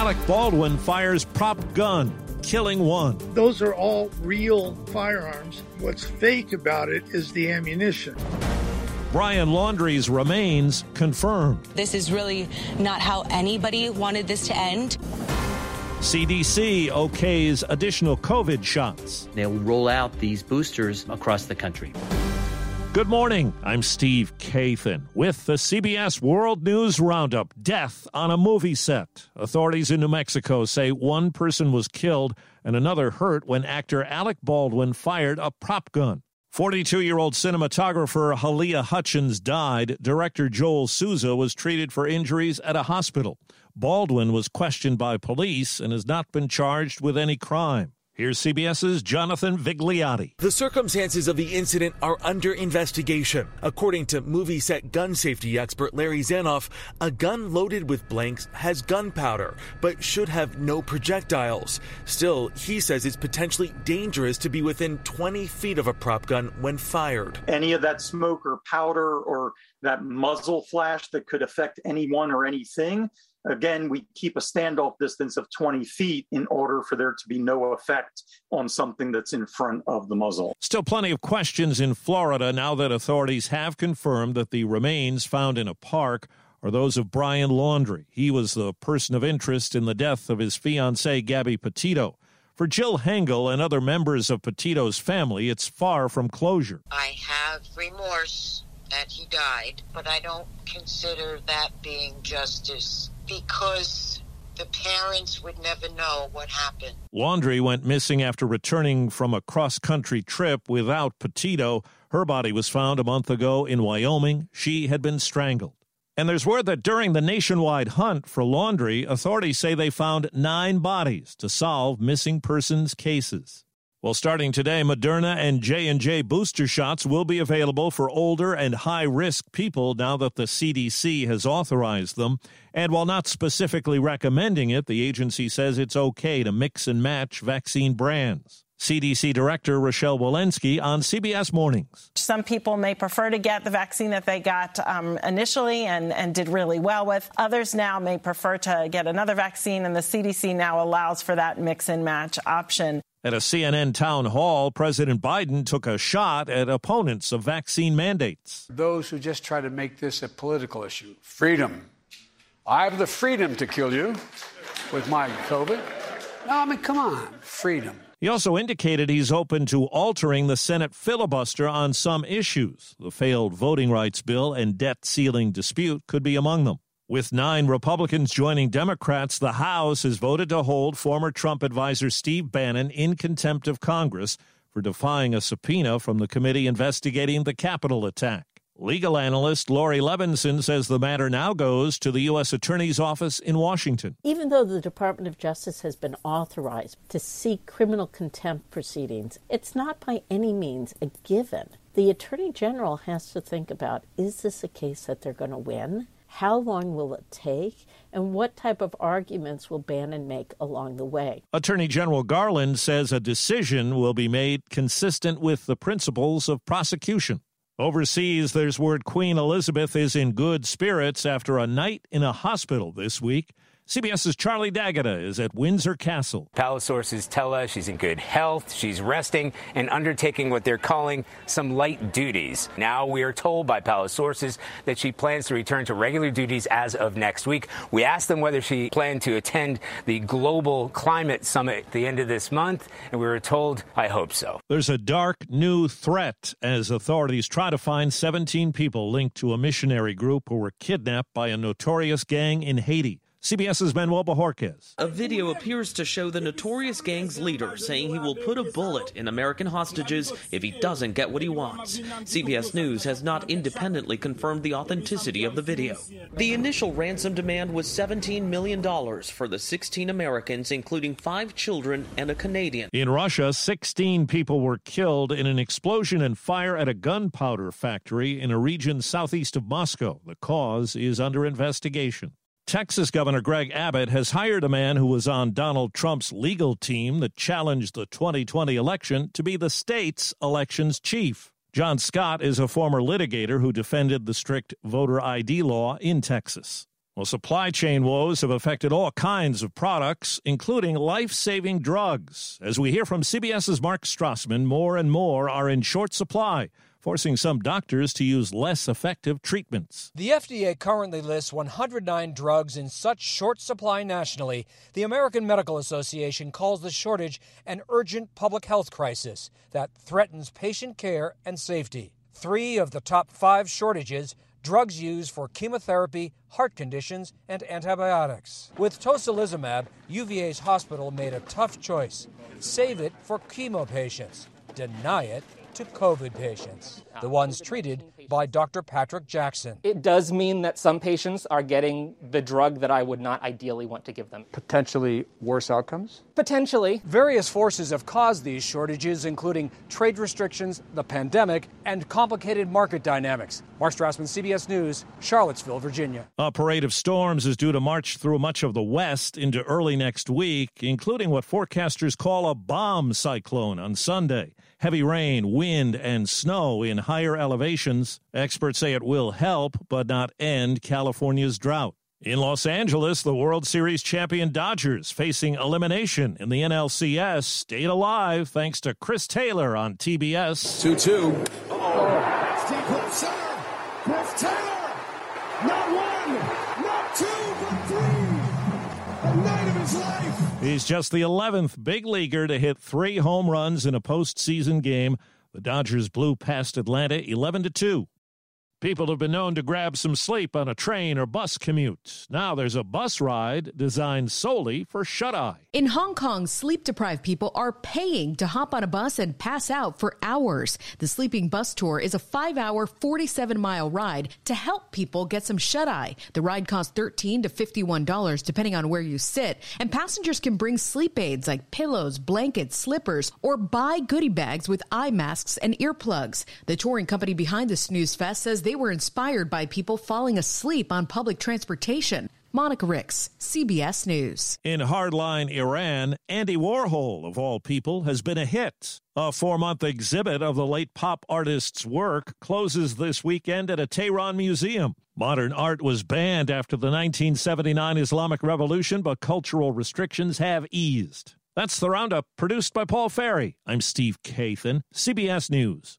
Alec Baldwin fires prop gun, killing one. Those are all real firearms. What's fake about it is the ammunition. Brian Laundrie's remains confirmed. This is really not how anybody wanted this to end. CDC okays additional COVID shots. They'll roll out these boosters across the country. Good morning. I'm Steve Kathan with the CBS World News Roundup. Death on a movie set. Authorities in New Mexico say one person was killed and another hurt when actor Alec Baldwin fired a prop gun. 42 year old cinematographer Halyna Hutchins died. Director Joel Souza was treated for injuries at a hospital. Baldwin was questioned by police and has not been charged with any crime. Here's CBS's Jonathan Vigliotti. The circumstances of the incident are under investigation. According to movie set gun safety expert Larry Zanoff, a gun loaded with blanks has gunpowder, but should have no projectiles. Still, he says it's potentially dangerous to be within 20 feet of a prop gun when fired. Any of that smoke or powder or that muzzle flash that could affect anyone or anything Again, we keep a standoff distance of 20 feet in order for there to be no effect on something that's in front of the muzzle. Still plenty of questions in Florida now that authorities have confirmed that the remains found in a park are those of Brian Laundrie. He was the person of interest in the death of his fiancee, Gabby Petito. For Jill Hengel and other members of Petito's family, it's far from closure. I have remorse that he died, but I don't consider that being justice because the parents would never know what happened. Laundrie went missing after returning from a cross country trip without Petito. Her body was found a month ago in Wyoming. She had been strangled. And there's word that during the nationwide hunt for Laundrie, authorities say they found nine bodies to solve missing persons cases. Well, starting today, Moderna and J&J booster shots will be available for older and high-risk people now that the CDC has authorized them. And while not specifically recommending it, the agency says it's okay to mix and match vaccine brands. CDC Director Rochelle Walensky on CBS Mornings. Some people may prefer to get the vaccine that they got um, initially and, and did really well with. Others now may prefer to get another vaccine, and the CDC now allows for that mix and match option. At a CNN town hall, President Biden took a shot at opponents of vaccine mandates. Those who just try to make this a political issue. Freedom. I have the freedom to kill you with my COVID. No, I mean, come on. Freedom. He also indicated he's open to altering the Senate filibuster on some issues. The failed voting rights bill and debt ceiling dispute could be among them. With nine Republicans joining Democrats, the House has voted to hold former Trump advisor Steve Bannon in contempt of Congress for defying a subpoena from the committee investigating the Capitol attack. Legal analyst Laurie Levenson says the matter now goes to the U.S. Attorney's Office in Washington. Even though the Department of Justice has been authorized to seek criminal contempt proceedings, it's not by any means a given. The Attorney General has to think about is this a case that they're going to win? How long will it take? And what type of arguments will Bannon make along the way? Attorney General Garland says a decision will be made consistent with the principles of prosecution. Overseas, there's word Queen Elizabeth is in good spirits after a night in a hospital this week. CBS's Charlie D'Agata is at Windsor Castle. Palace sources tell us she's in good health, she's resting, and undertaking what they're calling some light duties. Now we are told by Palace sources that she plans to return to regular duties as of next week. We asked them whether she planned to attend the Global Climate Summit at the end of this month, and we were told, I hope so. There's a dark new threat as authorities try to find 17 people linked to a missionary group who were kidnapped by a notorious gang in Haiti. CBS's Manuel Bojorquez. A video appears to show the notorious gang's leader saying he will put a bullet in American hostages if he doesn't get what he wants. CBS News has not independently confirmed the authenticity of the video. The initial ransom demand was $17 million for the 16 Americans, including five children and a Canadian. In Russia, 16 people were killed in an explosion and fire at a gunpowder factory in a region southeast of Moscow. The cause is under investigation. Texas Governor Greg Abbott has hired a man who was on Donald Trump's legal team that challenged the 2020 election to be the state's elections chief. John Scott is a former litigator who defended the strict voter ID law in Texas. Well, supply chain woes have affected all kinds of products, including life saving drugs. As we hear from CBS's Mark Strassmann, more and more are in short supply forcing some doctors to use less effective treatments. The FDA currently lists 109 drugs in such short supply nationally, the American Medical Association calls the shortage an urgent public health crisis that threatens patient care and safety. Three of the top five shortages drugs used for chemotherapy, heart conditions, and antibiotics. With tocilizumab, UVA's hospital made a tough choice save it for chemo patients, deny it to COVID patients, the ones treated by Dr. Patrick Jackson. It does mean that some patients are getting the drug that I would not ideally want to give them. Potentially worse outcomes? Potentially. Various forces have caused these shortages, including trade restrictions, the pandemic, and complicated market dynamics. Mark Strassmann, CBS News, Charlottesville, Virginia. A parade of storms is due to march through much of the West into early next week, including what forecasters call a bomb cyclone on Sunday. Heavy rain, wind, and snow in higher elevations. Experts say it will help, but not end California's drought. In Los Angeles, the World Series champion Dodgers facing elimination in the NLCS stayed alive thanks to Chris Taylor on TBS. 2 2. Oh. Steve Hook center. Chris Taylor. Not one, not two, but three. A night of his life. He's just the 11th big leaguer to hit three home runs in a postseason game. The Dodgers blew past Atlanta 11 to 2. People have been known to grab some sleep on a train or bus commute. Now there's a bus ride designed solely for shut eye. In Hong Kong, sleep deprived people are paying to hop on a bus and pass out for hours. The Sleeping Bus Tour is a five hour, 47 mile ride to help people get some shut eye. The ride costs $13 to $51 depending on where you sit, and passengers can bring sleep aids like pillows, blankets, slippers, or buy goodie bags with eye masks and earplugs. The touring company behind the Snooze Fest says they were inspired by people falling asleep on public transportation. Monica Ricks, CBS News. In hardline Iran, Andy Warhol, of all people, has been a hit. A four month exhibit of the late pop artist's work closes this weekend at a Tehran museum. Modern art was banned after the 1979 Islamic Revolution, but cultural restrictions have eased. That's the roundup produced by Paul Ferry. I'm Steve Kathan, CBS News.